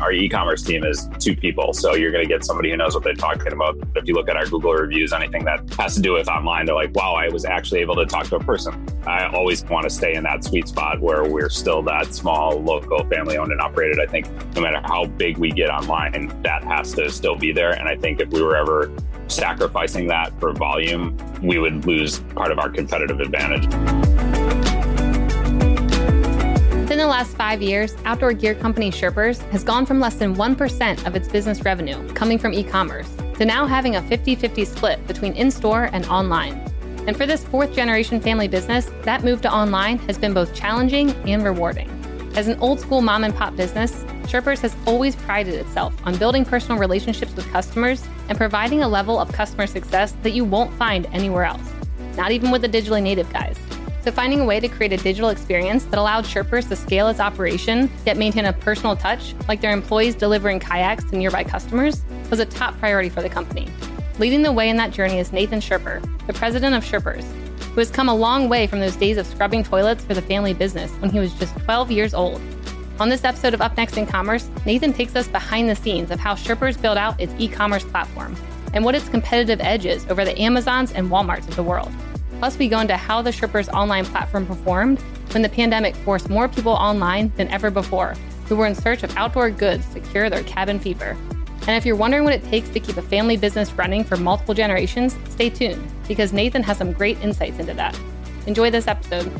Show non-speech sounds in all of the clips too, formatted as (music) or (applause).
our e-commerce team is two people. So you're going to get somebody who knows what they're talking about. If you look at our Google reviews, anything that has to do with online, they're like, wow, I was actually able to talk to a person. I always want to stay in that sweet spot where we're still that small, local, family owned and operated. I think no matter how big we get online, that has to still be there. And I think if we were ever sacrificing that for volume, we would lose part of our competitive advantage. The last five years, outdoor gear company Sherpers has gone from less than 1% of its business revenue coming from e commerce to now having a 50 50 split between in store and online. And for this fourth generation family business, that move to online has been both challenging and rewarding. As an old school mom and pop business, Sherpers has always prided itself on building personal relationships with customers and providing a level of customer success that you won't find anywhere else, not even with the digitally native guys. So, finding a way to create a digital experience that allowed Sherpers to scale its operation yet maintain a personal touch, like their employees delivering kayaks to nearby customers, was a top priority for the company. Leading the way in that journey is Nathan Scherper, the president of Sherpers, who has come a long way from those days of scrubbing toilets for the family business when he was just 12 years old. On this episode of Up Next in Commerce, Nathan takes us behind the scenes of how Sherpers built out its e commerce platform and what its competitive edge is over the Amazons and Walmarts of the world. Plus, we go into how the Sherpers online platform performed when the pandemic forced more people online than ever before who were in search of outdoor goods to cure their cabin fever. And if you're wondering what it takes to keep a family business running for multiple generations, stay tuned because Nathan has some great insights into that. Enjoy this episode.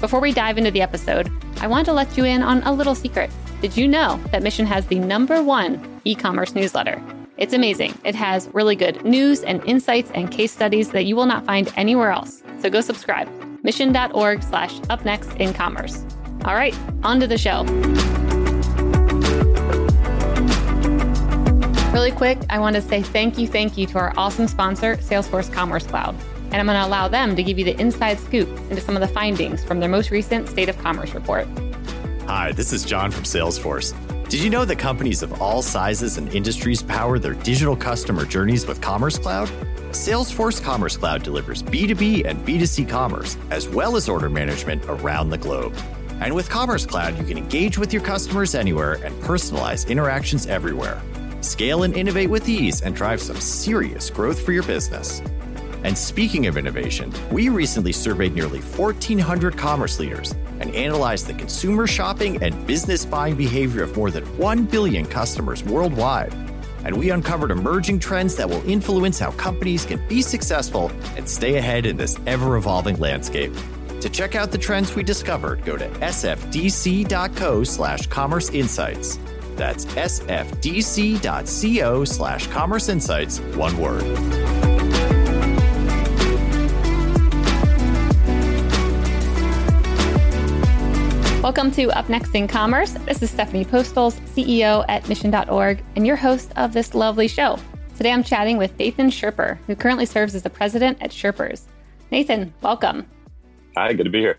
Before we dive into the episode, I want to let you in on a little secret. Did you know that Mission has the number one e commerce newsletter? It's amazing. It has really good news and insights and case studies that you will not find anywhere else. So go subscribe. Mission.org slash up next in commerce. All right, on to the show. Really quick, I want to say thank you, thank you to our awesome sponsor, Salesforce Commerce Cloud. And I'm going to allow them to give you the inside scoop into some of the findings from their most recent State of Commerce report. Hi, this is John from Salesforce. Did you know that companies of all sizes and industries power their digital customer journeys with Commerce Cloud? Salesforce Commerce Cloud delivers B2B and B2C commerce, as well as order management around the globe. And with Commerce Cloud, you can engage with your customers anywhere and personalize interactions everywhere. Scale and innovate with ease and drive some serious growth for your business. And speaking of innovation, we recently surveyed nearly 1,400 commerce leaders and analyzed the consumer shopping and business buying behavior of more than 1 billion customers worldwide. And we uncovered emerging trends that will influence how companies can be successful and stay ahead in this ever evolving landscape. To check out the trends we discovered, go to sfdc.co slash commerce insights. That's sfdc.co slash commerce insights, one word. Welcome to Up Next in Commerce. This is Stephanie Postles, CEO at Mission.org, and your host of this lovely show. Today I'm chatting with Nathan Scherper, who currently serves as the president at Sherpers. Nathan, welcome. Hi, good to be here.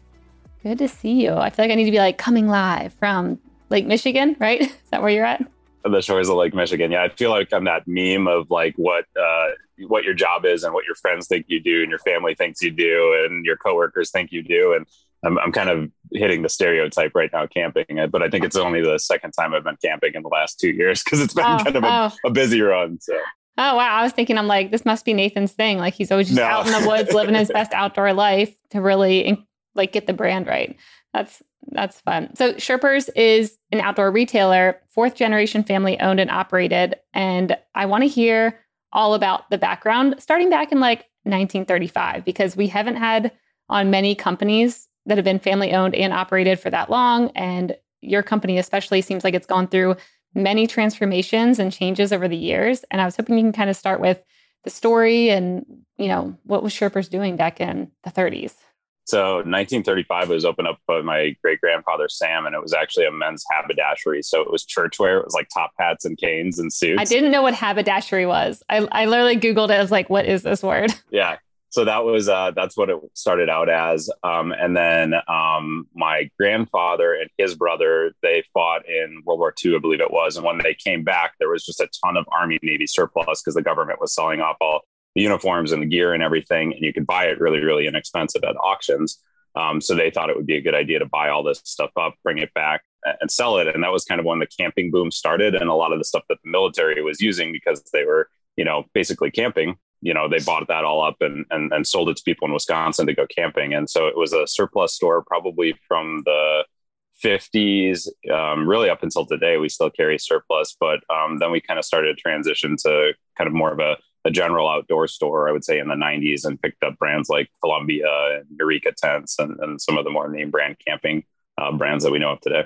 Good to see you. I feel like I need to be like coming live from Lake Michigan, right? (laughs) Is that where you're at? The shores of Lake Michigan. Yeah, I feel like I'm that meme of like what uh, what your job is and what your friends think you do and your family thinks you do and your coworkers think you do. And I'm, I'm kind of hitting the stereotype right now camping, but I think it's only the second time I've been camping in the last two years (laughs) because it's been oh, kind of a, oh. a, busy run. So. Oh wow! I was thinking, I'm like, this must be Nathan's thing. Like he's always just no. out in the woods, living his best outdoor life to really like get the brand right. That's that's fun. So Sherpers is an outdoor retailer, fourth generation family owned and operated, and I want to hear all about the background, starting back in like 1935, because we haven't had on many companies that have been family owned and operated for that long. And your company, especially, seems like it's gone through many transformations and changes over the years. And I was hoping you can kind of start with the story and, you know, what was Sherpers doing back in the 30s? So 1935 was opened up by my great grandfather Sam, and it was actually a men's haberdashery. So it was churchwear. It was like top hats and canes and suits. I didn't know what haberdashery was. I, I literally Googled it. I was like, what is this word? Yeah so that was uh, that's what it started out as um, and then um, my grandfather and his brother they fought in world war ii i believe it was and when they came back there was just a ton of army navy surplus because the government was selling off all the uniforms and the gear and everything and you could buy it really really inexpensive at auctions um, so they thought it would be a good idea to buy all this stuff up bring it back and sell it. And that was kind of when the camping boom started and a lot of the stuff that the military was using because they were, you know, basically camping. You know, they bought that all up and, and and sold it to people in Wisconsin to go camping. And so it was a surplus store probably from the 50s, um, really up until today, we still carry surplus. But um, then we kind of started to transition to kind of more of a, a, general outdoor store, I would say, in the 90s and picked up brands like Columbia and Eureka Tents and, and some of the more name brand camping uh, brands that we know of today.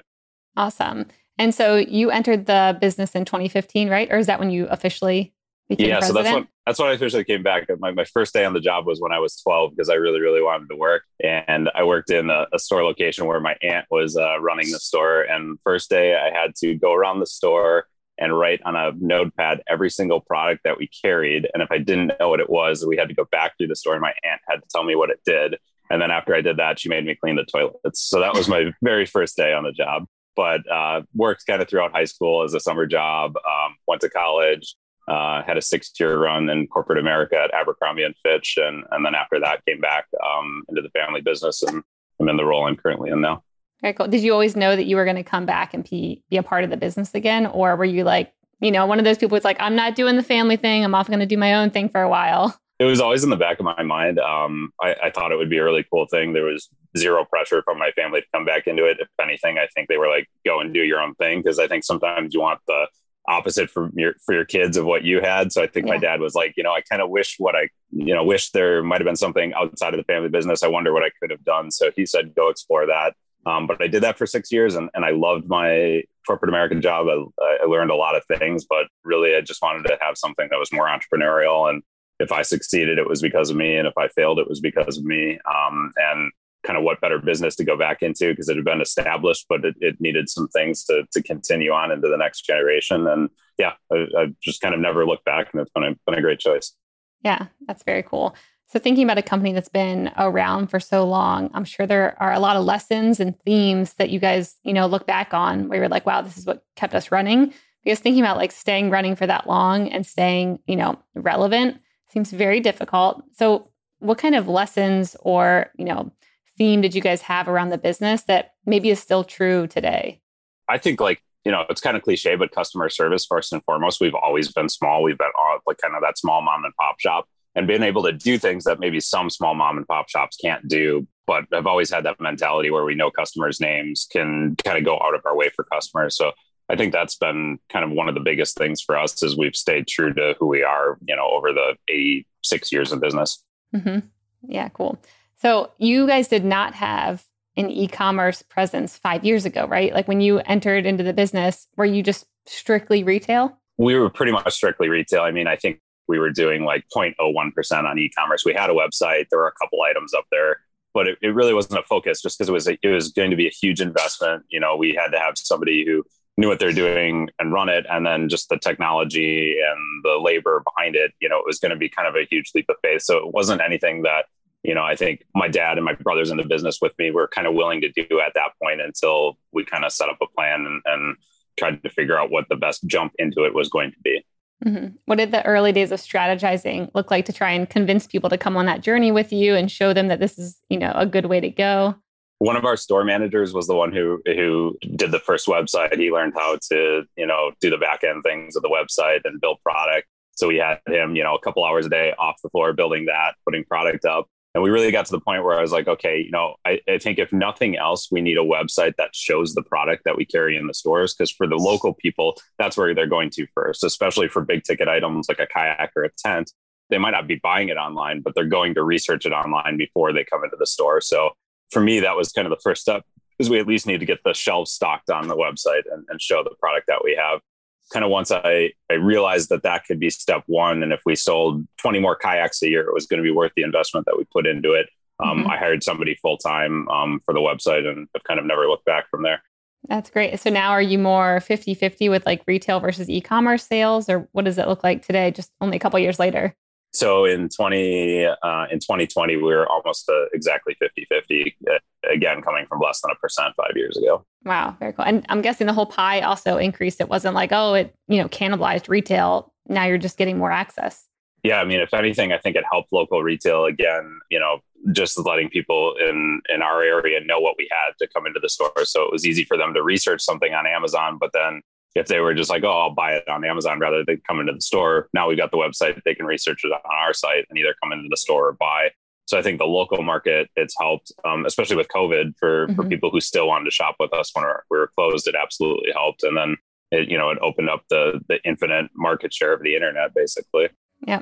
Awesome. And so you entered the business in 2015, right? Or is that when you officially yeah, so that's when that's when I officially came back. My, my first day on the job was when I was 12 because I really, really wanted to work. And I worked in a, a store location where my aunt was uh, running the store. And first day I had to go around the store and write on a notepad every single product that we carried. And if I didn't know what it was, we had to go back through the store and my aunt had to tell me what it did. And then after I did that, she made me clean the toilets. So that was my (laughs) very first day on the job. But uh, worked kind of throughout high school as a summer job, um, went to college, uh, had a six year run in corporate America at Abercrombie and Fitch. And, and then after that, came back um, into the family business and I'm in the role I'm currently in now. Very cool. Did you always know that you were going to come back and be, be a part of the business again? Or were you like, you know, one of those people who's like, I'm not doing the family thing. I'm off going to do my own thing for a while. It was always in the back of my mind. Um, I, I, thought it would be a really cool thing. There was zero pressure from my family to come back into it. If anything, I think they were like, go and do your own thing. Cause I think sometimes you want the opposite for your for your kids of what you had. So I think yeah. my dad was like, you know, I kind of wish what I, you know, wish there might have been something outside of the family business. I wonder what I could have done. So he said, go explore that. Um, but I did that for six years and, and I loved my corporate American job. I, I learned a lot of things, but really I just wanted to have something that was more entrepreneurial. And if I succeeded, it was because of me. And if I failed, it was because of me. Um, and kind of what better business to go back into because it had been established, but it, it, needed some things to to continue on into the next generation. And yeah, I, I just kind of never looked back, and it's been a, been a great choice. Yeah, that's very cool. So thinking about a company that's been around for so long, I'm sure there are a lot of lessons and themes that you guys, you know, look back on where you're like, wow, this is what kept us running. Because thinking about like staying running for that long and staying, you know, relevant seems very difficult. So what kind of lessons or, you know, theme did you guys have around the business that maybe is still true today? I think like you know, it's kind of cliche, but customer service first and foremost. We've always been small. We've been all, like kind of that small mom and pop shop, and been able to do things that maybe some small mom and pop shops can't do. But I've always had that mentality where we know customers' names, can kind of go out of our way for customers. So I think that's been kind of one of the biggest things for us is we've stayed true to who we are. You know, over the eighty-six years of business. Mm-hmm. Yeah, cool. So you guys did not have an e-commerce presence five years ago, right? Like when you entered into the business, were you just strictly retail? We were pretty much strictly retail. I mean, I think we were doing like 0.01% on e-commerce. We had a website. There were a couple items up there, but it, it really wasn't a focus just because it was a, it was going to be a huge investment. You know, we had to have somebody who knew what they're doing and run it, and then just the technology and the labor behind it. You know, it was going to be kind of a huge leap of faith. So it wasn't anything that you know, I think my dad and my brothers in the business with me were kind of willing to do at that point until we kind of set up a plan and, and tried to figure out what the best jump into it was going to be. Mm-hmm. What did the early days of strategizing look like to try and convince people to come on that journey with you and show them that this is, you know, a good way to go? One of our store managers was the one who who did the first website. He learned how to, you know, do the back end things of the website and build product. So we had him, you know, a couple hours a day off the floor building that, putting product up. And we really got to the point where I was like, okay, you know, I, I, think if nothing else, we need a website that shows the product that we carry in the stores. Because for the local people, that's where they're going to first, especially for big ticket items like a kayak or a tent. They might not be buying it online, but they're going to research it online before they come into the store. So for me, that was kind of the first step is we at least need to get the shelves stocked on the website and, and show the product that we have kind of once I, I realized that that could be step one. And if we sold 20 more kayaks a year, it was going to be worth the investment that we put into it. Um, mm-hmm. I hired somebody full time um, for the website and have kind of never looked back from there. That's great. So now are you more 50 50 with like retail versus e commerce sales, or what does it look like today, just only a couple years later? So in 20 uh, in 2020, we were almost uh, exactly 50 50. Uh, again, coming from less than a percent five years ago. Wow, very cool. And I'm guessing the whole pie also increased. It wasn't like oh, it you know cannibalized retail. Now you're just getting more access. Yeah, I mean, if anything, I think it helped local retail again. You know, just letting people in in our area know what we had to come into the store. So it was easy for them to research something on Amazon, but then if they were just like, oh, I'll buy it on Amazon rather than come into the store, now we've got the website. They can research it on our site and either come into the store or buy. So I think the local market it's helped, um, especially with COVID for mm-hmm. for people who still wanted to shop with us when we were closed. It absolutely helped, and then it you know it opened up the the infinite market share of the internet basically. Yeah.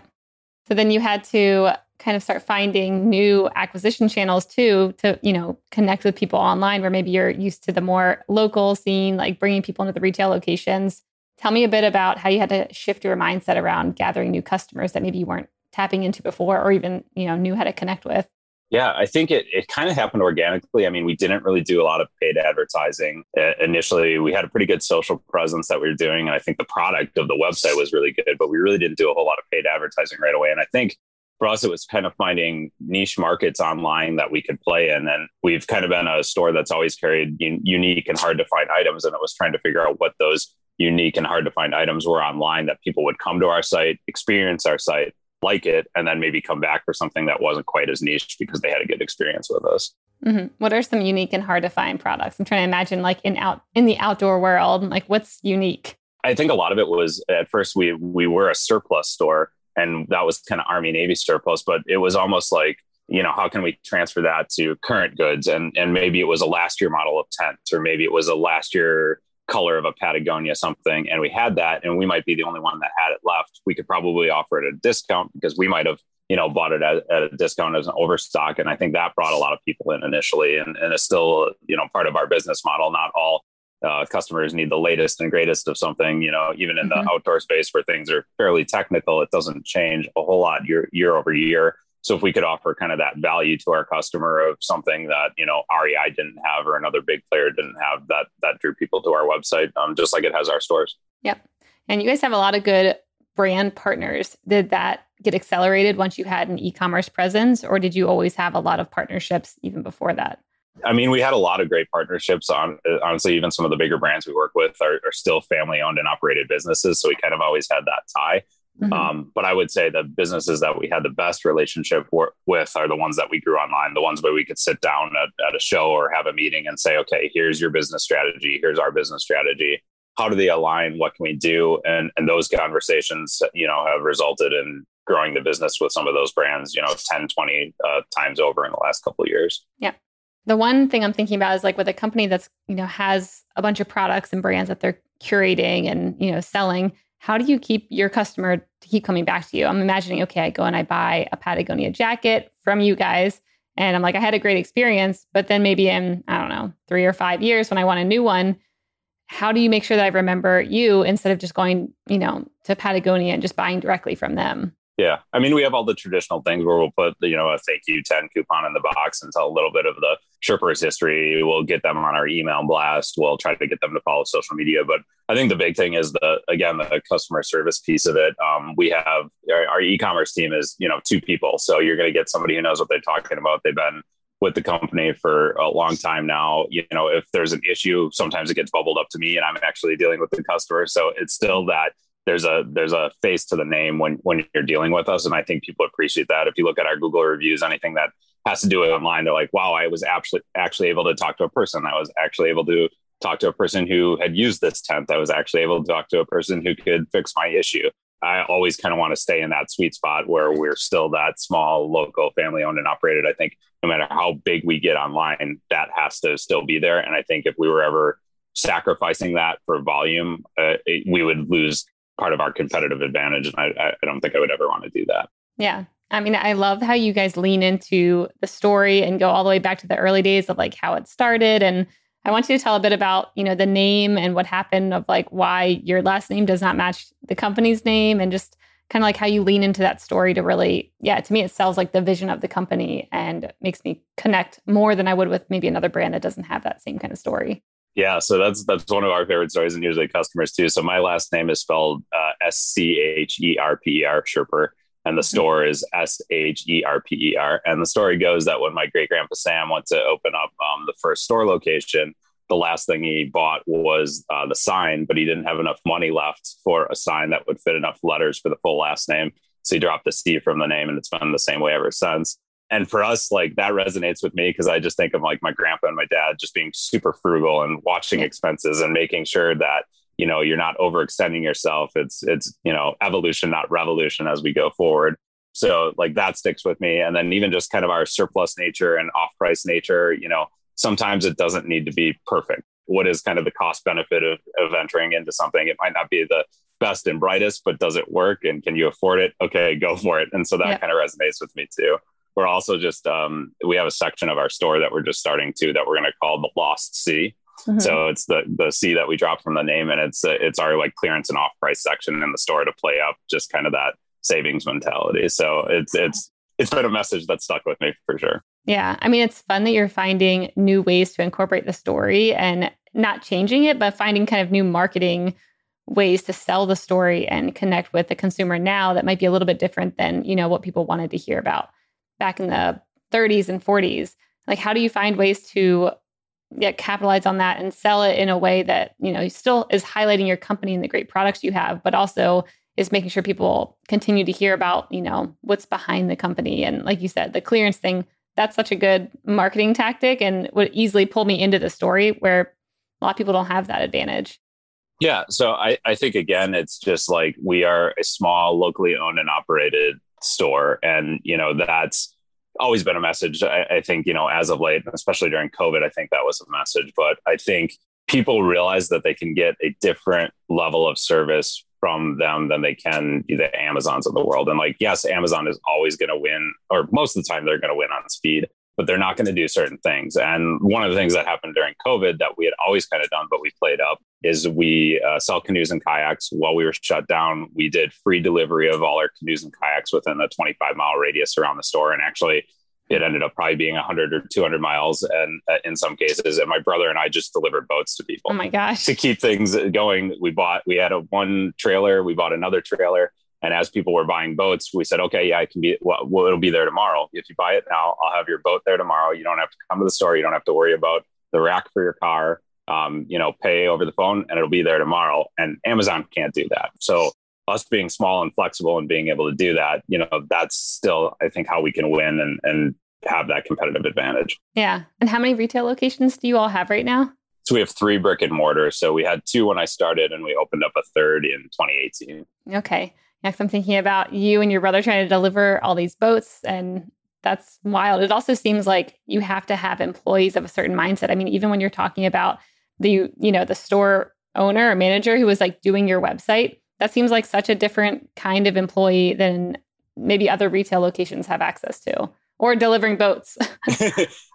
So then you had to kind of start finding new acquisition channels too to you know connect with people online where maybe you're used to the more local scene like bringing people into the retail locations tell me a bit about how you had to shift your mindset around gathering new customers that maybe you weren't tapping into before or even you know knew how to connect with yeah, I think it, it kind of happened organically. I mean, we didn't really do a lot of paid advertising. Uh, initially, we had a pretty good social presence that we were doing. And I think the product of the website was really good, but we really didn't do a whole lot of paid advertising right away. And I think for us, it was kind of finding niche markets online that we could play in. And we've kind of been a store that's always carried un- unique and hard to find items. And it was trying to figure out what those unique and hard to find items were online that people would come to our site, experience our site, like it, and then maybe come back for something that wasn't quite as niche because they had a good experience with us. Mm-hmm. What are some unique and hard to find products? I'm trying to imagine like in out in the outdoor world, like what's unique? I think a lot of it was at first we we were a surplus store and that was kind of Army Navy surplus, but it was almost like you know how can we transfer that to current goods? And and maybe it was a last year model of tents or maybe it was a last year color of a Patagonia something and we had that and we might be the only one that had it left. We could probably offer it a discount because we might have you know bought it at, at, a discount as an overstock and I think that brought a lot of people in initially and, and it's still you know part of our business model. Not all uh, customers need the latest and greatest of something. You know, even in mm-hmm. the outdoor space where things are fairly technical, it doesn't change a whole lot year year over year. So if we could offer kind of that value to our customer of something that you know REI didn't have or another big player didn't have, that that drew people to our website, um, just like it has our stores. Yep, and you guys have a lot of good brand partners. Did that get accelerated once you had an e-commerce presence, or did you always have a lot of partnerships even before that? I mean, we had a lot of great partnerships. On honestly, even some of the bigger brands we work with are, are still family owned and operated businesses, so we kind of always had that tie. Mm-hmm. Um, but I would say the businesses that we had the best relationship for, with are the ones that we grew online, the ones where we could sit down at, at a show or have a meeting and say, okay, here's your business strategy, here's our business strategy. How do they align? What can we do? And and those conversations, you know, have resulted in growing the business with some of those brands, you know, 10, 20 uh, times over in the last couple of years. Yeah the one thing I'm thinking about is like with a company that's, you know, has a bunch of products and brands that they're curating and, you know, selling, how do you keep your customer to keep coming back to you? I'm imagining, okay, I go and I buy a Patagonia jacket from you guys. And I'm like, I had a great experience. But then maybe in, I don't know, three or five years when I want a new one, how do you make sure that I remember you instead of just going, you know, to Patagonia and just buying directly from them? Yeah. I mean, we have all the traditional things where we'll put, you know, a thank you 10 coupon in the box and tell a little bit of the Sherper's history. We'll get them on our email blast. We'll try to get them to follow social media. But I think the big thing is the, again, the customer service piece of it. Um, we have our, our e commerce team is, you know, two people. So you're going to get somebody who knows what they're talking about. They've been with the company for a long time now. You know, if there's an issue, sometimes it gets bubbled up to me and I'm actually dealing with the customer. So it's still that there's a there's a face to the name when when you're dealing with us. And i think people appreciate that. If you look at our google reviews anything that has to do with online they're like wow i was actually actually able to talk to a person. I was actually able to talk to a person who had used this tent i was actually able to talk to a person who could fix my issue. I always kind of want to stay in that sweet spot where we're still that small local family owned and operated. I think no matter how big we get online that has to still be there. And i think if we were ever sacrificing that for volume uh, we would lose part of our competitive advantage. And I, I don't think I would ever want to do that. Yeah. I mean, I love how you guys lean into the story and go all the way back to the early days of like how it started. And I want you to tell a bit about, you know, the name and what happened of like why your last name does not match the company's name and just kind of like how you lean into that story to really, yeah, to me, it sells like the vision of the company and makes me connect more than I would with maybe another brand that doesn't have that same kind of story. Yeah, so that's that's one of our favorite stories, and usually customers too. So my last name is spelled uh, S C H E R P E R Scherper, and the mm-hmm. store is S H E R P E R. And the story goes that when my great grandpa Sam went to open up um, the first store location, the last thing he bought was uh, the sign, but he didn't have enough money left for a sign that would fit enough letters for the full last name. So he dropped the C from the name, and it's been the same way ever since. And for us, like that resonates with me because I just think of like my grandpa and my dad just being super frugal and watching expenses and making sure that you know you're not overextending yourself. It's it's you know evolution, not revolution, as we go forward. So like that sticks with me. And then even just kind of our surplus nature and off price nature, you know, sometimes it doesn't need to be perfect. What is kind of the cost benefit of, of entering into something? It might not be the best and brightest, but does it work and can you afford it? Okay, go for it. And so that yeah. kind of resonates with me too. We're also just um, we have a section of our store that we're just starting to that we're going to call the Lost C. Mm-hmm. So it's the the C that we dropped from the name, and it's uh, it's our like clearance and off price section in the store to play up just kind of that savings mentality. So it's it's it's been a message that stuck with me for sure. Yeah, I mean it's fun that you're finding new ways to incorporate the story and not changing it, but finding kind of new marketing ways to sell the story and connect with the consumer now that might be a little bit different than you know what people wanted to hear about back in the 30s and 40s like how do you find ways to yeah, capitalize on that and sell it in a way that you know still is highlighting your company and the great products you have but also is making sure people continue to hear about you know what's behind the company and like you said the clearance thing that's such a good marketing tactic and would easily pull me into the story where a lot of people don't have that advantage yeah. So I, I think again, it's just like we are a small, locally owned and operated store. And, you know, that's always been a message. I, I think, you know, as of late, especially during COVID, I think that was a message. But I think people realize that they can get a different level of service from them than they can the Amazons of the world. And like, yes, Amazon is always going to win, or most of the time they're going to win on speed but they're not going to do certain things. And one of the things that happened during COVID that we had always kind of done, but we played up, is we uh, sell canoes and kayaks. While we were shut down, we did free delivery of all our canoes and kayaks within a 25 mile radius around the store. And actually, it ended up probably being 100 or 200 miles and uh, in some cases and my brother and i just delivered boats to people oh my gosh to keep things going we bought we had a one trailer we bought another trailer and as people were buying boats, we said, okay, yeah, it can be, well, well, it'll be there tomorrow. If you buy it now, I'll have your boat there tomorrow. You don't have to come to the store. You don't have to worry about the rack for your car. Um, you know, pay over the phone and it'll be there tomorrow. And Amazon can't do that. So us being small and flexible and being able to do that, you know, that's still, I think, how we can win and, and have that competitive advantage. Yeah. And how many retail locations do you all have right now? So we have three brick and mortar. So we had two when I started and we opened up a third in 2018. Okay. Next, I'm thinking about you and your brother trying to deliver all these boats, and that's wild. It also seems like you have to have employees of a certain mindset. I mean, even when you're talking about the, you know, the store owner or manager who was like doing your website, that seems like such a different kind of employee than maybe other retail locations have access to or delivering boats. (laughs) (laughs)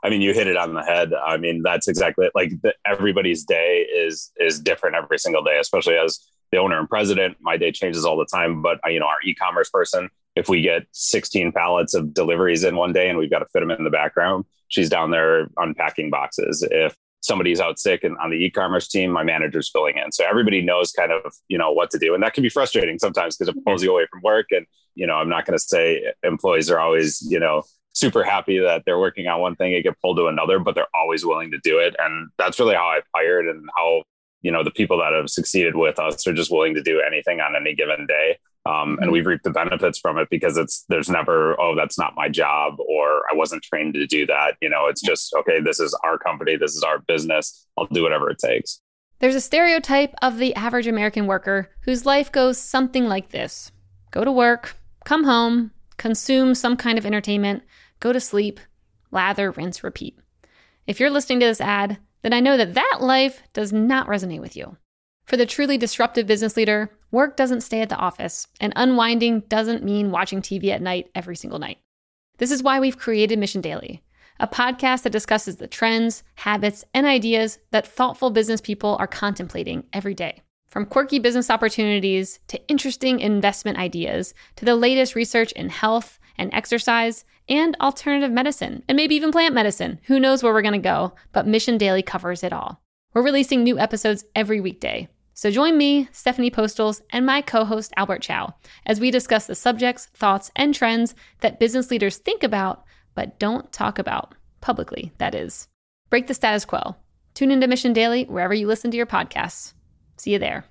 I mean, you hit it on the head. I mean, that's exactly it. like the, everybody's day is is different every single day, especially as the owner and president. My day changes all the time, but uh, you know, our e-commerce person, if we get 16 pallets of deliveries in one day and we've got to fit them in the background, she's down there unpacking boxes. If somebody's out sick and on the e-commerce team, my manager's filling in. So everybody knows kind of, you know, what to do. And that can be frustrating sometimes because it pulls you away from work. And, you know, I'm not going to say employees are always, you know, super happy that they're working on one thing and get pulled to another, but they're always willing to do it. And that's really how I've hired and how you know the people that have succeeded with us are just willing to do anything on any given day. Um, and mm-hmm. we've reaped the benefits from it because it's there's never oh that's not my job or i wasn't trained to do that. You know it's just okay this is our company. This is our business. I'll do whatever it takes. There's a stereotype of the average american worker whose life goes something like this. Go to work come home consume some kind of entertainment go to sleep lather rinse repeat. If you're listening to this ad then I know that that life does not resonate with you. For the truly disruptive business leader, work doesn't stay at the office, and unwinding doesn't mean watching TV at night every single night. This is why we've created Mission Daily, a podcast that discusses the trends, habits, and ideas that thoughtful business people are contemplating every day. From quirky business opportunities to interesting investment ideas to the latest research in health and exercise and alternative medicine, and maybe even plant medicine. Who knows where we're going to go, but Mission Daily covers it all. We're releasing new episodes every weekday. So join me, Stephanie Postles, and my co host Albert Chow as we discuss the subjects, thoughts, and trends that business leaders think about but don't talk about publicly, that is. Break the status quo. Tune into Mission Daily wherever you listen to your podcasts. See you there.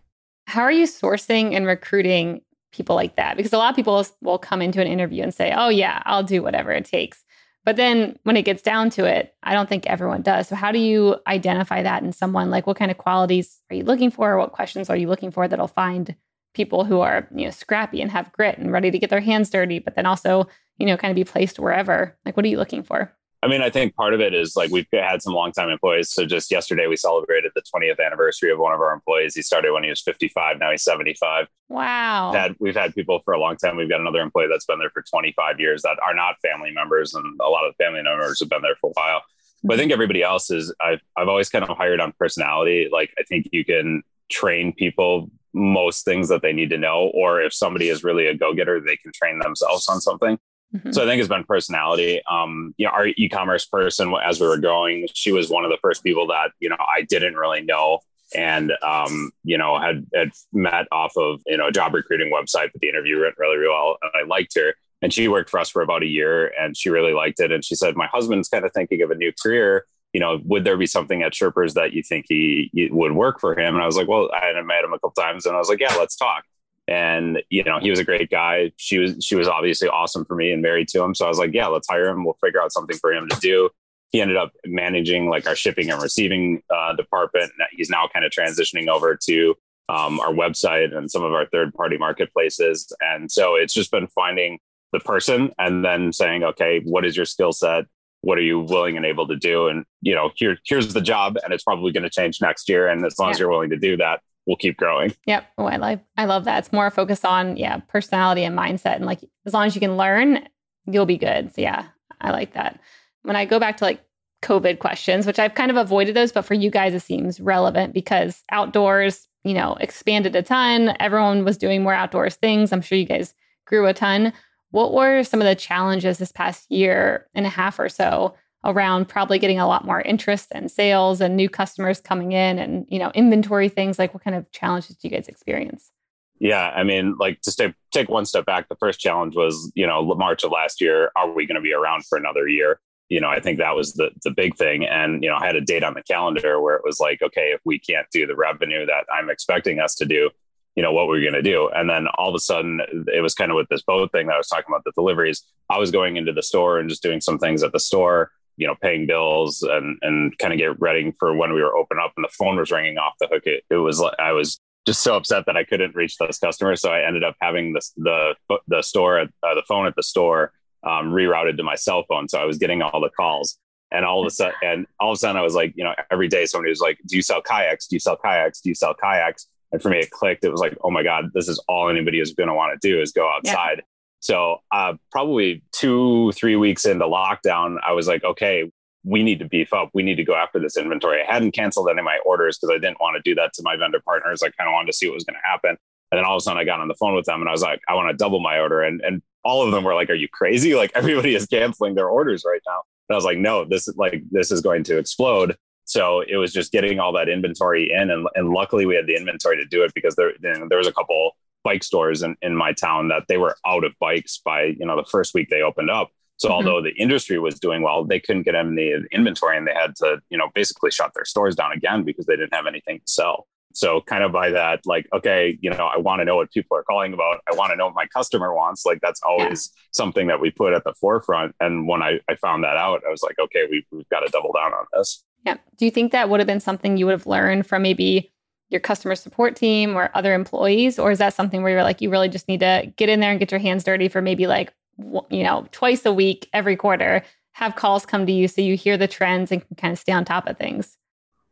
How are you sourcing and recruiting people like that because a lot of people will come into an interview and say, "Oh yeah, I'll do whatever it takes." But then when it gets down to it, I don't think everyone does. So how do you identify that in someone? Like what kind of qualities are you looking for? What questions are you looking for that'll find people who are, you know, scrappy and have grit and ready to get their hands dirty, but then also, you know, kind of be placed wherever? Like what are you looking for? I mean, I think part of it is like we've had some longtime employees. So just yesterday, we celebrated the 20th anniversary of one of our employees. He started when he was 55. Now he's 75. Wow. We've had, we've had people for a long time. We've got another employee that's been there for 25 years that are not family members, and a lot of family members have been there for a while. But I think everybody else is. I've I've always kind of hired on personality. Like I think you can train people most things that they need to know, or if somebody is really a go getter, they can train themselves on something. Mm-hmm. So I think it's been personality. Um, you know, our e-commerce person, as we were going, she was one of the first people that you know I didn't really know, and um, you know had had met off of you know a job recruiting website, but the interview went really, really well, and I liked her. And she worked for us for about a year, and she really liked it. And she said, "My husband's kind of thinking of a new career. You know, would there be something at Sherpers that you think he, he would work for him?" And I was like, "Well, I had met him a couple times, and I was like, yeah, let's talk." And you know he was a great guy. She was she was obviously awesome for me and married to him. So i was like yeah let's hire him. We'll figure out something for him to do. He ended up managing like our shipping and receiving uh, department. He's now kind of transitioning over to um, our website and some of our third party marketplaces. And so it's just been finding the person and then saying okay what is your skill set? What are you willing and able to do? And you know here here's the job and it's probably going to change next year. And as long yeah. as you're willing to do that we'll keep growing. Yep. Oh, I like I love that. It's more focused on yeah, personality and mindset. And like as long as you can learn, you'll be good. So yeah, I like that. When I go back to like COVID questions, which I've kind of avoided those, but for you guys it seems relevant because outdoors, you know, expanded a ton. Everyone was doing more outdoors things. I'm sure you guys grew a ton. What were some of the challenges this past year and a half or so around probably getting a lot more interest and sales and new customers coming in and you know inventory things like what kind of challenges do you guys experience? Yeah i mean like to stay, take one step back the first challenge was you know march of last year are we going to be around for another year? You know i think that was the the big thing. And you know i had a date on the calendar where it was like okay if we can't do the revenue that i'm expecting us to do you know what we're going to do? And then all of a sudden it was kind of with this boat thing that i was talking about the deliveries i was going into the store and just doing some things at the store you know paying bills and and kind of get ready for when we were open up and the phone was ringing off the hook it, it was like i was just so upset that i couldn't reach those customers. So i ended up having this the the store at uh, the phone at the store um, rerouted to my cell phone. So i was getting all the calls. And all of a sudden and all of a sudden i was like you know every day somebody was like do you sell kayaks? Do you sell kayaks? Do you sell kayaks? And for me it clicked. It was like oh my god this is all anybody is going to want to do is go outside. So uh, probably two, three weeks into lockdown, I was like, okay, we need to beef up. We need to go after this inventory. I hadn't canceled any of my orders because I didn't want to do that to my vendor partners. I kind of wanted to see what was going to happen. And then all of a sudden I got on the phone with them and I was like, I want to double my order. And, and all of them were like, are you crazy? (laughs) Like everybody is canceling their orders right now. And I was like, no, this is like, this is going to explode. So it was just getting all that inventory in. And, and luckily we had the inventory to do it because there, you know, there was a couple bike stores in, in my town that they were out of bikes by you know the first week they opened up. So mm-hmm. although the industry was doing well they couldn't get any inventory and they had to you know basically shut their stores down again because they didn't have anything to sell. So kind of by that like okay you know i want to know what people are calling about. I want to know what my customer wants. Like that's always yeah. something that we put at the forefront. And when I, I found that out i was like okay we, we've got to double down on this. Yeah. Do you think that would have been something you would have learned from maybe your customer support team or other employees? Or is that something where you're like, you really just need to get in there and get your hands dirty for maybe like, you know, twice a week, every quarter, have calls come to you so you hear the trends and can kind of stay on top of things?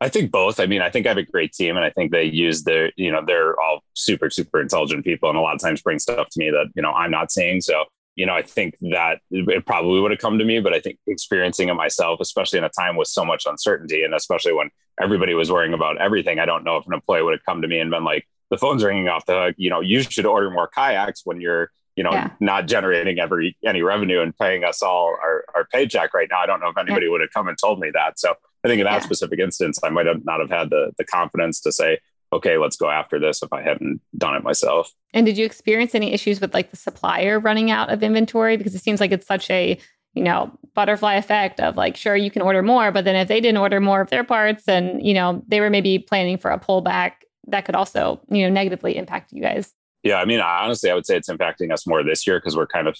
I think both. I mean, I think I have a great team and I think they use their, you know, they're all super, super intelligent people and a lot of times bring stuff to me that, you know, I'm not seeing. So, you know, I think that it probably would have come to me, but I think experiencing it myself, especially in a time with so much uncertainty and especially when everybody was worrying about everything. I don't know if an employee would have come to me and been like, the phone's ringing off the hook. You know, you should order more kayaks when you're, you know, yeah. not generating every any revenue and paying us all our, our paycheck right now. I don't know if anybody yeah. would have come and told me that. So I think in that yeah. specific instance, I might have not have had the the confidence to say, okay, let's go after this if I hadn't done it myself. And did you experience any issues with like the supplier running out of inventory? Because it seems like it's such a you know, butterfly effect of like, sure, you can order more, but then if they didn't order more of their parts and, you know, they were maybe planning for a pullback, that could also, you know, negatively impact you guys. Yeah. I mean, honestly, I would say it's impacting us more this year because we're kind of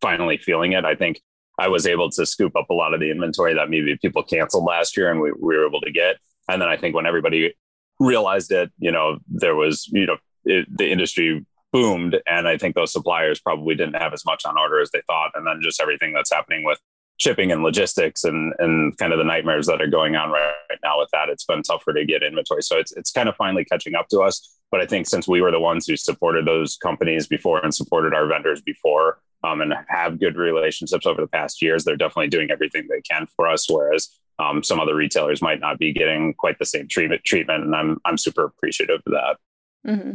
finally feeling it. I think I was able to scoop up a lot of the inventory that maybe people canceled last year and we, we were able to get. And then I think when everybody realized it, you know, there was, you know, it, the industry boomed. And I think those suppliers probably didn't have as much on order as they thought. And then just everything that's happening with shipping and logistics and, and kind of the nightmares that are going on right, right now with that, it's been tougher to get inventory. So it's, it's kind of finally catching up to us. But I think since we were the ones who supported those companies before and supported our vendors before, um, and have good relationships over the past years, they're definitely doing everything they can for us. Whereas um, some other retailers might not be getting quite the same treatment. Treatment, and I'm I'm super appreciative of that. Mm-hmm.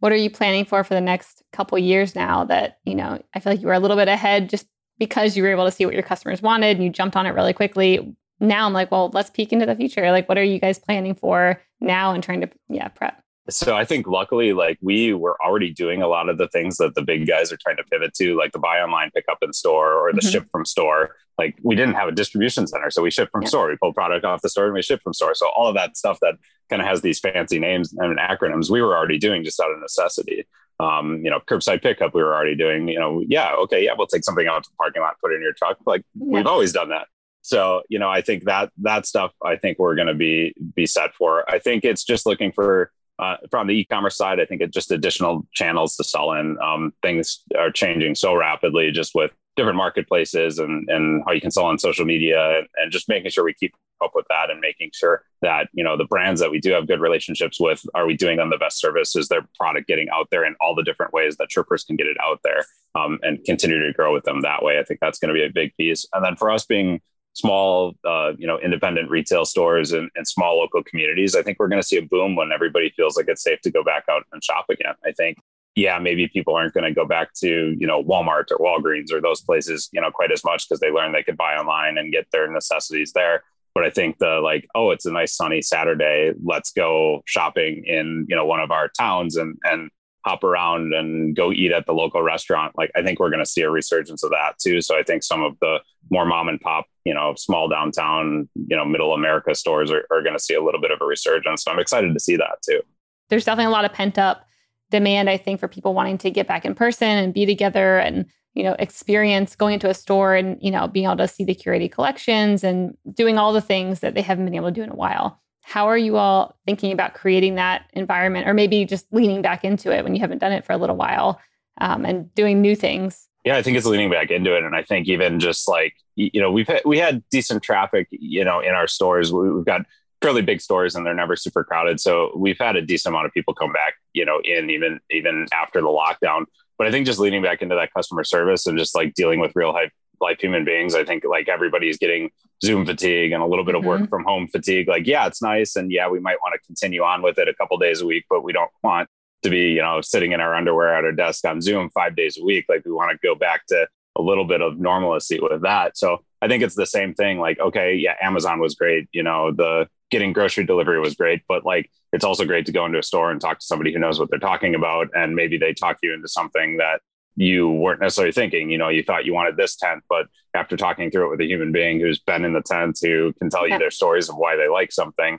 What are you planning for for the next couple years now? That you know, I feel like you were a little bit ahead just because you were able to see what your customers wanted and you jumped on it really quickly. Now I'm like, well, let's peek into the future. Like, what are you guys planning for now and trying to yeah prep? So I think luckily, like we were already doing a lot of the things that the big guys are trying to pivot to, like the buy online, pick up in store, or the mm-hmm. ship from store. Like we didn't have a distribution center, so we ship from yeah. store. We pull product off the store and we ship from store. So all of that stuff that kind of has these fancy names and acronyms, we were already doing just out of necessity. Um, you know, curbside pickup, we were already doing. You know, yeah, okay, yeah, we'll take something out to the parking lot, put it in your truck. Like yeah. we've always done that. So you know, I think that that stuff, I think we're going to be be set for. I think it's just looking for uh, from the e-commerce side, I think it's just additional channels to sell in. Um, things are changing so rapidly, just with different marketplaces and and how you can sell on social media, and, just making sure we keep up with that, and making sure that you know the brands that we do have good relationships with, are we doing them the best service? Is their product getting out there in all the different ways that Sherpers can get it out there, um, and continue to grow with them that way? I think that's going to be a big piece. And then for us being small, uh, you know, independent retail stores and, and small local communities, I think we're going to see a boom when everybody feels like it's safe to go back out and shop again. I think, yeah, maybe people aren't going to go back to, you know, Walmart or Walgreens or those places, you know, quite as much because they learned they could buy online and get their necessities there. But I think the like, oh, it's a nice sunny Saturday. Let's go shopping in, you know, one of our towns and and hop around and go eat at the local restaurant. Like I think we're going to see a resurgence of that too. So I think some of the more mom and pop, you know, small downtown, you know, middle America stores are, are going to see a little bit of a resurgence. So I'm excited to see that too. There's definitely a lot of pent up demand, I think, for people wanting to get back in person and be together and, you know, experience going into a store and, you know, being able to see the curated collections and doing all the things that they haven't been able to do in a while. How are you all thinking about creating that environment or maybe just leaning back into it when you haven't done it for a little while um, and doing new things? Yeah, I think it's leaning back into it. And I think even just like, you know, we've had, we had decent traffic, you know, in our stores. We've got fairly big stores and they're never super crowded. So we've had a decent amount of people come back, you know, in even, even after the lockdown. But I think just leaning back into that customer service and just like dealing with real life like human beings. I think like everybody's getting Zoom fatigue and a little bit of work mm-hmm. from home fatigue. Like, yeah, it's nice. And yeah, we might want to continue on with it a couple days a week, but we don't want to be, you know, sitting in our underwear at our desk on Zoom five days a week. Like we want to go back to a little bit of normalcy with that. So I think it's the same thing. Like, okay, yeah, Amazon was great. You know, the getting grocery delivery was great, but like it's also great to go into a store and talk to somebody who knows what they're talking about. And maybe they talk you into something that you weren't necessarily thinking. You know, you thought you wanted this tent, but after talking through it with a human being who's been in the tent, who can tell you their stories of why they like something,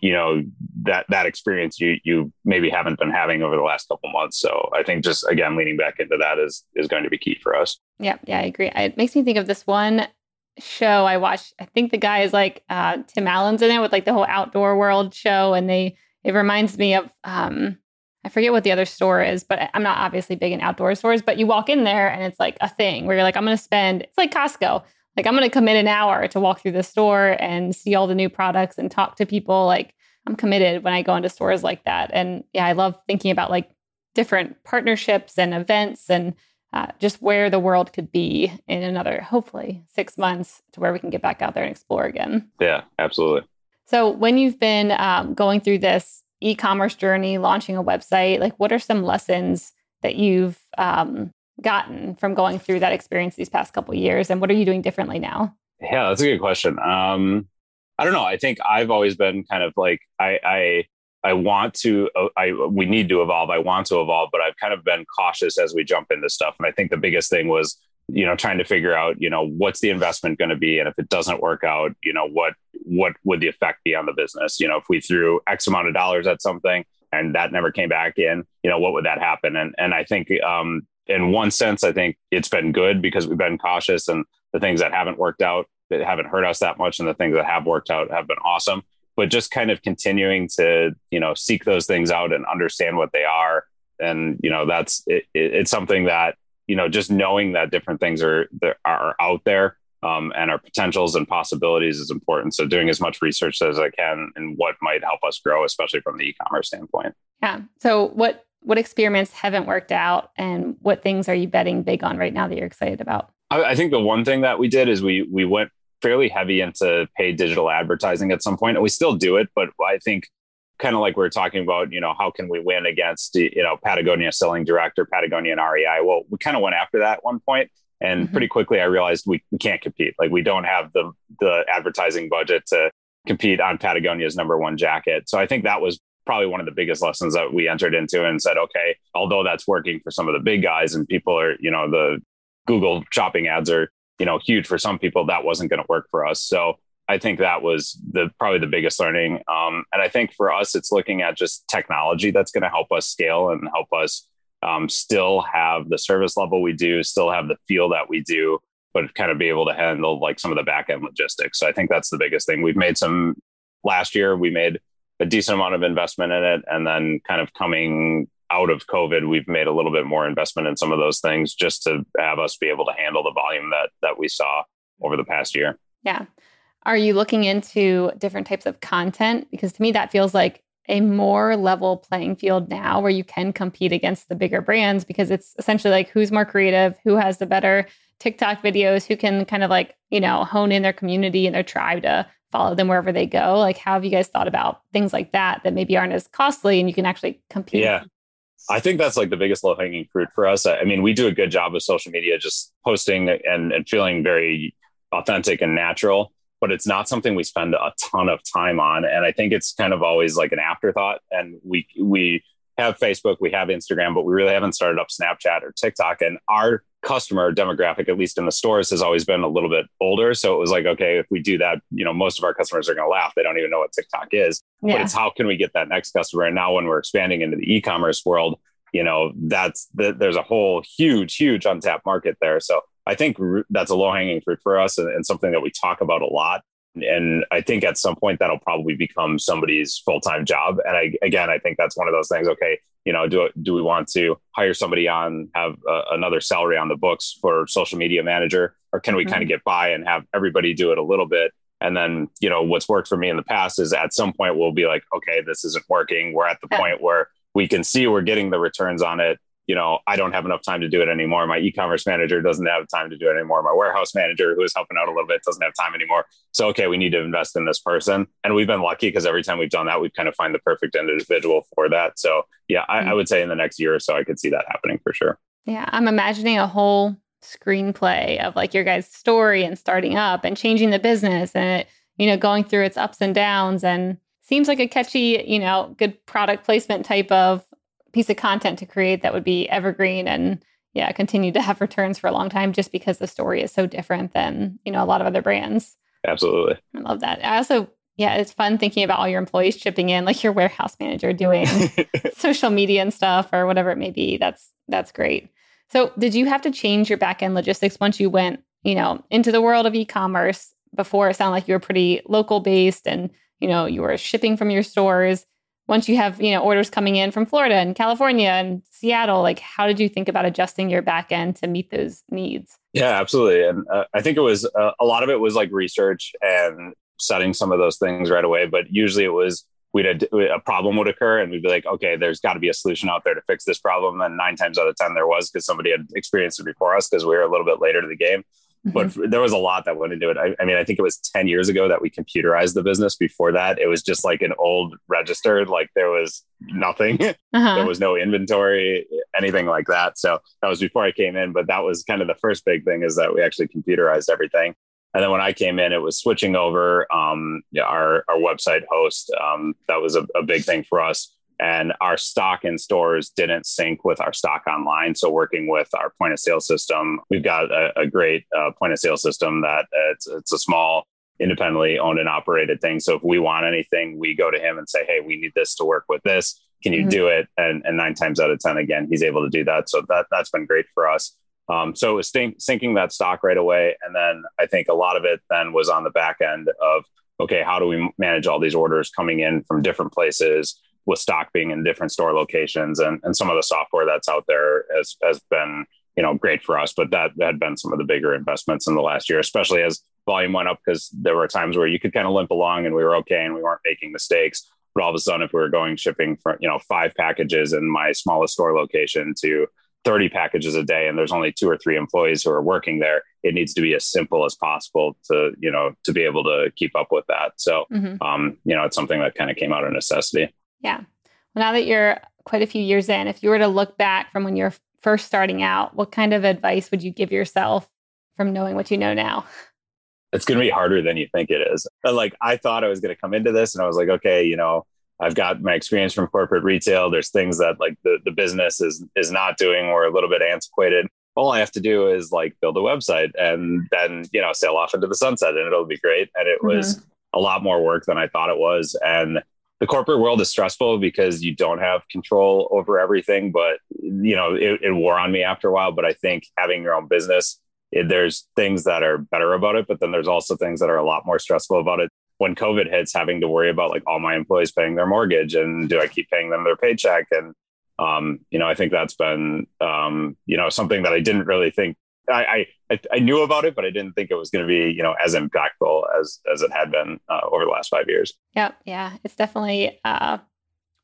you, know that that experience you you maybe haven't been having over the last couple months. So I think just again leaning back into that is is going to be key for us. Yeah, yeah, I agree. It makes me think of this one show I watched. I think the guy is like uh, Tim Allen's in it with like the whole outdoor world show, and they it reminds me of um, I forget what the other store is, but I'm not obviously big in outdoor stores, but you walk in there and it's like a thing where you're like, I'm going to spend, it's like Costco. Like, I'm going to commit an hour to walk through the store and see all the new products and talk to people. Like, I'm committed when I go into stores like that. And yeah, I love thinking about like different partnerships and events and uh, just where the world could be in another, hopefully, six months to where we can get back out there and explore again. Yeah, absolutely. So, when you've been um, going through this, e-commerce journey, launching a website? Like, what are some lessons that you've um, gotten from going through that experience these past couple years, and what are you doing differently now? Yeah, that's a good question. Um, I don't know. I think I've always been kind of like I I I want to uh, I we need to evolve. I want to evolve, but I've kind of been cautious as we jump into stuff. And I think the biggest thing was you know trying to figure out you know what's the investment going to be and if it doesn't work out you know what what would the effect be on the business you know if we threw x amount of dollars at something and that never came back in you know what would that happen and and i think um in one sense i think it's been good because we've been cautious and the things that haven't worked out that haven't hurt us that much and the things that have worked out have been awesome. But just kind of continuing to you know seek those things out and understand what they are. And you know that's it, it, it's something that you know just knowing that different things are are out there um, and our potentials and possibilities is important. So doing as much research as i can and what might help us grow especially from the e-commerce standpoint. Yeah. So what what experiments haven't worked out and what things are you betting big on right now that you're excited about I, I think the one thing that we did is we we went fairly heavy into paid digital advertising at some point and we still do it but i think kind of like we are talking about, you know, how can we win against, you know, Patagonia selling director, Patagonia and REI? Well, we kind of went after that one point, and mm-hmm. pretty quickly I realized we, we can't compete. Like we don't have the the advertising budget to compete on Patagonia's number one jacket. So I think that was probably one of the biggest lessons that we entered into and said, okay, although that's working for some of the big guys and people are, you know, the Google shopping ads are, you know, huge for some people, that wasn't going to work for us. So I think that was the probably the biggest learning. Um, and I think for us, it's looking at just technology that's going to help us scale and help us um, still have the service level we do, still have the feel that we do, but kind of be able to handle like some of the back end logistics. So I think that's the biggest thing. We've made some last year. We made a decent amount of investment in it, and then kind of coming out of COVID, we've made a little bit more investment in some of those things just to have us be able to handle the volume that that we saw over the past year. Yeah. Are you looking into different types of content? Because to me, that feels like a more level playing field now where you can compete against the bigger brands because it's essentially like who's more creative, who has the better TikTok videos, who can kind of like, you know, hone in their community and their tribe to follow them wherever they go. Like, how have you guys thought about things like that that maybe aren't as costly and you can actually compete? Yeah. I think that's like the biggest low hanging fruit for us. I mean, we do a good job of social media, just posting and, and feeling very authentic and natural but it's not something we spend a ton of time on. And I think it's kind of always like an afterthought. And we we have Facebook, we have Instagram, but we really haven't started up Snapchat or TikTok. And our customer demographic, at least in the stores, has always been a little bit older. So it was like, okay, if we do that, you know, most of our customers are going to laugh. They don't even know what TikTok is. Yeah. But it's how can we get that next customer? And now when we're expanding into the e-commerce world, you know, that's the, there's a whole huge, huge untapped market there. So I think that's a low hanging fruit for us and, and, something that we talk about a lot. And I think at some point that'll probably become somebody's full time job. And I, again, I think that's one of those things. Okay, you know, do do we want to hire somebody on, have uh, another salary on the books for social media manager, or can we mm-hmm. kind of get by and have everybody do it a little bit? And then, you know, what's worked for me in the past is at some point we'll be like, okay, this isn't working. We're at the yeah. point where we can see we're getting the returns on it you know, I don't have enough time to do it anymore. My e-commerce manager doesn't have time to do it anymore. My warehouse manager, who is helping out a little bit, doesn't have time anymore. So, okay, we need to invest in this person. And we've been lucky because every time we've done that, we've kind of find the perfect individual for that. So, yeah, I, I mm. would say in the next year or so, I could see that happening for sure. Yeah, I'm imagining a whole screenplay of like your guys' story and starting up and changing the business and it, you know, going through its ups and downs and seems like a catchy, you know, good product placement type of piece of content to create that would be evergreen and yeah, continue to have returns for a long time just because the story is so different than, you know, a lot of other brands. Absolutely. I love that. I also yeah, it's fun thinking about all your employees chipping in, like your warehouse manager doing (laughs) social media and stuff or whatever it may be. That's that's great. So, did you have to change your back end logistics once you went, you know, into the world of e-commerce? Before it sounded like you were pretty local based and, you know, you were shipping from your stores once you have you know orders coming in from Florida and California and Seattle, like how did you think about adjusting your back end to meet those needs? Yeah, absolutely. And uh, I think it was uh, a lot of it was like research and setting some of those things right away. But usually it was we'd a problem would occur and we'd be like, okay, there's got to be a solution out there to fix this problem. And nine times out of ten there was because somebody had experienced it before us because we were a little bit later to the game but mm-hmm. there was a lot that went into it. I, I, mean, I think it was 10 years ago that we computerized the business. Before that, it was just like an old register, like there was nothing, (laughs) uh-huh. there was no inventory, anything like that. So that was before I came in. But that was kind of the first big thing is that we actually computerized everything. And then when I came in, it was switching over um, our, our website host. Um, that was a, a big thing for us and our stock in stores didn't sync with our stock online. So working with our point of sale system, we've got a, a great uh, point of sale system that uh, it's, it's a small independently owned and operated thing. So if we want anything, we go to him and say, Hey, we need this to work with this. Can you mm-hmm. do it? And, and nine times out of 10, again, he's able to do that. So that, that's been great for us. Um, so it was stink, syncing that stock right away. And then I think a lot of it then was on the back end of, okay, how do we manage all these orders coming in from different places with stock being in different store locations and, and some of the software that's out there has, has been, you know, great for us, but that, had been some of the bigger investments in the last year, especially as volume went up because there were times where you could kind of limp along and we were okay and we weren't making mistakes. But all of a sudden, if we were going shipping for, you know, five packages in my smallest store location to 30 packages a day and there's only two or three employees who are working there it needs to be as simple as possible to you know to be able to keep up with that so mm-hmm. um you know it's something that kind of came out of necessity yeah well now that you're quite a few years in if you were to look back from when you're first starting out what kind of advice would you give yourself from knowing what you know now it's going to be harder than you think it is but like i thought i was going to come into this and i was like okay you know I've got my experience from corporate retail. There's things that like the, the business is is not doing or a little bit antiquated. All I have to do is like build a website and then, you know, sail off into the sunset and it'll be great. And it mm-hmm. was a lot more work than I thought it was. And the corporate world is stressful because you don't have control over everything. But, you know, it, it wore on me after a while. But I think having your own business, it, there's things that are better about it, but then there's also things that are a lot more stressful about it when COVID hits, having to worry about like all my employees paying their mortgage and do I keep paying them their paycheck? And, um, you know, I think that's been, um, you know, something that I didn't really think I, I, I knew about it, but I didn't think it was going to be, you know, as impactful as, as it had been uh, over the last five years. Yeah. Yeah. It's definitely, uh,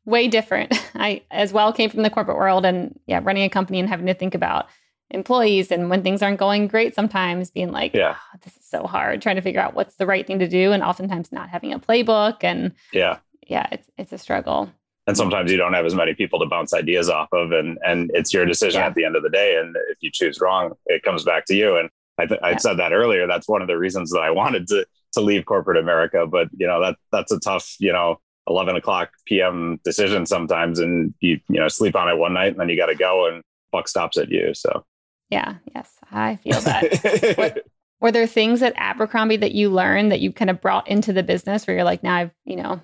way different. (laughs) I as well came from the corporate world and yeah, running a company and having to think about employees and when things aren't going great sometimes being like yeah oh, this is so hard trying to figure out what's the right thing to do and oftentimes not having a playbook and yeah yeah it's it's a struggle and sometimes you don't have as many people to bounce ideas off of and and it's your decision yeah. at the end of the day and if you choose wrong it comes back to you and i th- i said that earlier that's one of the reasons that i (laughs) wanted to to leave corporate america but you know that that's a tough you know 11 o'clock pm decision sometimes and you you know sleep on it one night and then you got to go and buck stops at you so yeah. Yes. I feel that. what, (laughs) were there things at Abercrombie that you learned that you kind of brought into the business where you're like, now I've, you know,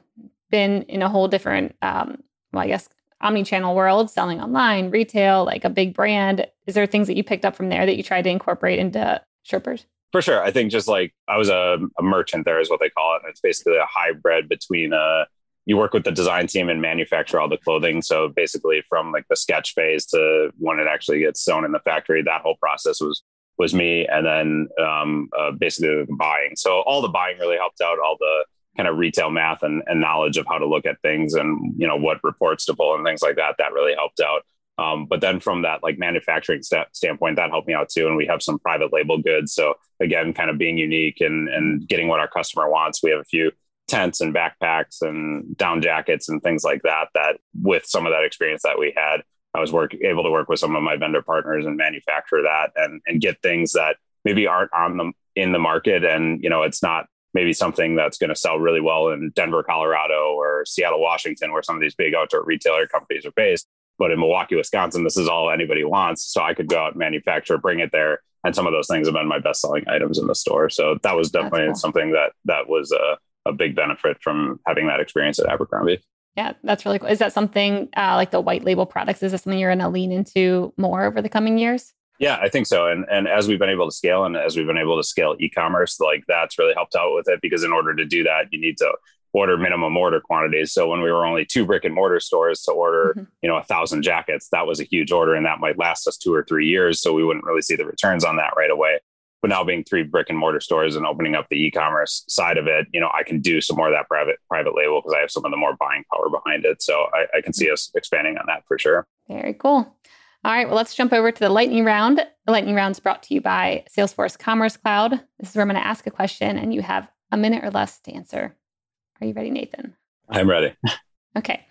been in a whole different, um, well, I guess, omni-channel world, selling online, retail, like a big brand. Is there things that you picked up from there that you tried to incorporate into Sherpers? For sure. I think just like I was a, a merchant there is what they call it. And it's basically a hybrid between a you work with the design team and manufacture all the clothing. So basically, from like the sketch phase to when it actually gets sewn in the factory, that whole process was was me, and then um, uh, basically buying. So all the buying really helped out. All the kind of retail math and, and knowledge of how to look at things and you know what reports to pull and things like that. That really helped out. Um, but then from that like manufacturing st- standpoint, that helped me out too. And we have some private label goods. So again, kind of being unique and and getting what our customer wants. We have a few tents and backpacks and down jackets and things like that that with some of that experience that we had i was work, able to work with some of my vendor partners and manufacture that and, and get things that maybe aren't on the in the market and you know it's not maybe something that's going to sell really well in denver colorado or seattle washington where some of these big outdoor retailer companies are based but in milwaukee wisconsin this is all anybody wants so i could go out and manufacture bring it there and some of those things have been my best selling items in the store so that was definitely cool. something that that was uh, a big benefit from having that experience at Abercrombie. Yeah, that's really cool. Is that something uh, like the white label products? Is that something you're going to lean into more over the coming years? Yeah, I think so. And and as we've been able to scale and as we've been able to scale e-commerce, like that's really helped out with it because in order to do that, you need to order minimum order quantities. So when we were only two brick and mortar stores to order, mm-hmm. you know, a thousand jackets, that was a huge order and that might last us two or three years. So we wouldn't really see the returns on that right away but now being three brick and mortar stores and opening up the e-commerce side of it, you know, I can do some more of that private private label because I have some of the more buying power behind it. So I, I, can see us expanding on that for sure. Very cool. All right, well, let's jump over to the lightning round. The lightning round is brought to you by Salesforce Commerce Cloud. This is where I'm going to ask a question, and you have a minute or less to answer. Are you ready, Nathan? I'm ready. okay.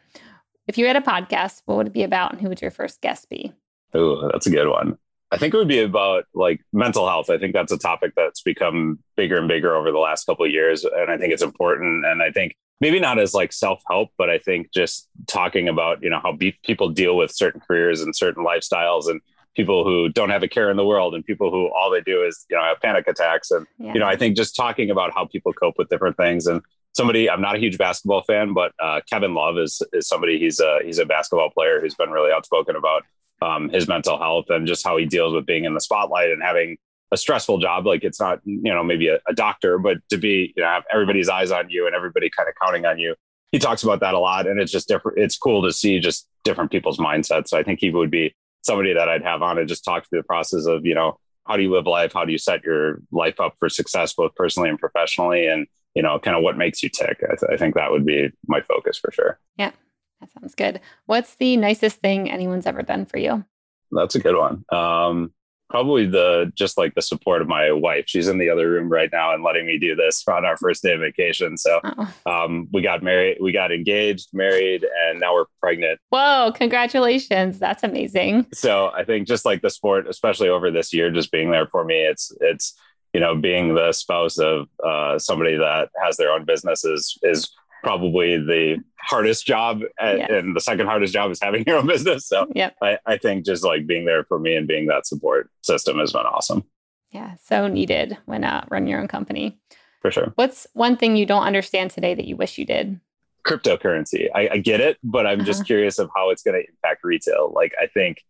If you had a podcast, what would it be about, and who would your first guest be? Oh, that's a good one. I think it would be about like mental health. I think that's a topic that's become bigger and bigger over the last couple of years, and I think it's important. And I think maybe not as like self help, but I think just talking about you know how be- people deal with certain careers and certain lifestyles, and people who don't have a care in the world, and people who all they do is you know have panic attacks, and yeah. you know I think just talking about how people cope with different things and somebody I'm not a huge basketball fan, but uh, Kevin Love is is somebody he's a he's a basketball player who's been really outspoken about um, his mental health and just how he deals with being in the spotlight and having a stressful job. Like it's not, you know, maybe a, a doctor, but to be, you know, have everybody's eyes on you and everybody kind of counting on you. He talks about that a lot, and it's just different. It's cool to see just different people's mindsets. So I think he would be somebody that I'd have on and just talk through the process of, you know, how do you live life? How do you set your life up for success, both personally and professionally? And, you know, kind of what makes you tick. I, th- I think that would be my focus for sure. Yeah, that sounds good. What's the nicest thing anyone's ever done for you? That's a good one. Um, probably the just like the support of my wife. She's in the other room right now and letting me do this on our first day of vacation. So oh. um, we got married, we got engaged, married, and now we're pregnant. Whoa! Congratulations! That's amazing. So I think just like the sport, especially over this year, just being there for me, it's it's you know being the spouse of uh, somebody that has their own business is is probably the hardest job at, yes. and the second hardest job is having (laughs) your own business. So yep. I, I think just like being there for me and being that support system has been awesome. Yeah so needed when uh, run your own company. For sure. What's one thing you don't understand today that you wish you did? Cryptocurrency. I, I get it but i'm uh-huh. just curious of how it's going to impact retail. Like i think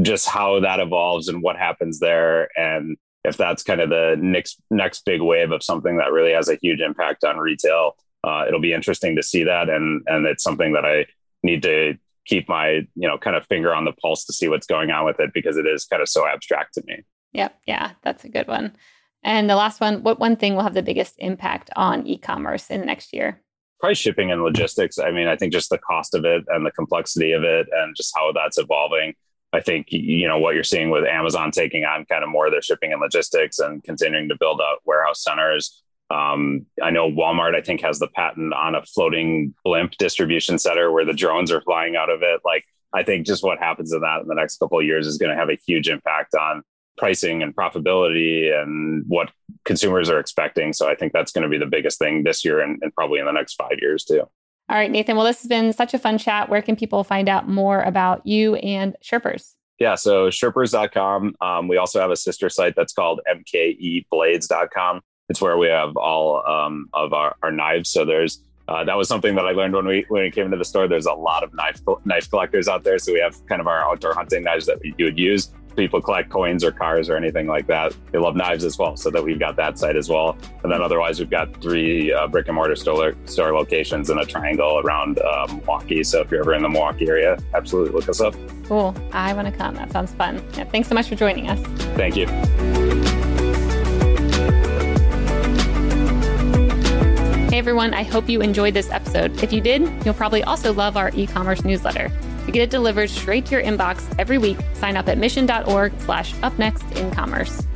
just how that evolves and what happens there and if that's kind of the next next big wave of something that really has a huge impact on retail uh, it'll be interesting to see that, and and it's something that I need to keep my you know kind of finger on the pulse to see what's going on with it because it is kind of so abstract to me. Yep, yeah, that's a good one. And the last one, what one thing will have the biggest impact on e-commerce in the next year? Probably shipping and logistics. I mean, I think just the cost of it and the complexity of it and just how that's evolving. I think you know what you're seeing with Amazon taking on kind of more of their shipping and logistics and continuing to build out warehouse centers. Um, I know Walmart, I think, has the patent on a floating blimp distribution center where the drones are flying out of it. Like, I think just what happens in that in the next couple of years is going to have a huge impact on pricing and profitability and what consumers are expecting. So I think that's going to be the biggest thing this year and, and probably in the next five years too. All right, Nathan. Well, this has been such a fun chat. Where can people find out more about you and Sherpers? Yeah, so Sherpers.com. Um, we also have a sister site that's called mkeblades.com it's where we have all um, of our, our knives. So there's uh, that was something that I learned when we when we came into the store. There's a lot of knife knife collectors out there, so we have kind of our outdoor hunting knives that we, you would use. People collect coins or cars or anything like that. They love knives as well, so that we've got that site as well. And then otherwise, we've got three uh, brick and mortar store store locations in a triangle around uh, Milwaukee. So if you're ever in the Milwaukee area, absolutely look us up. Cool. I want to come. That sounds fun. Yeah, thanks so much for joining us. Thank you. Hey everyone, I hope you enjoyed this episode. If you did, you'll probably also love our e-commerce newsletter. To get it delivered straight to your inbox every week, sign up at mission.org slash upnext in commerce.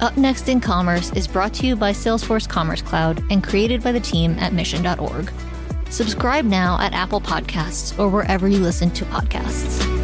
Up Next in Commerce is brought to you by Salesforce Commerce Cloud and created by the team at mission.org. Subscribe now at Apple Podcasts or wherever you listen to podcasts.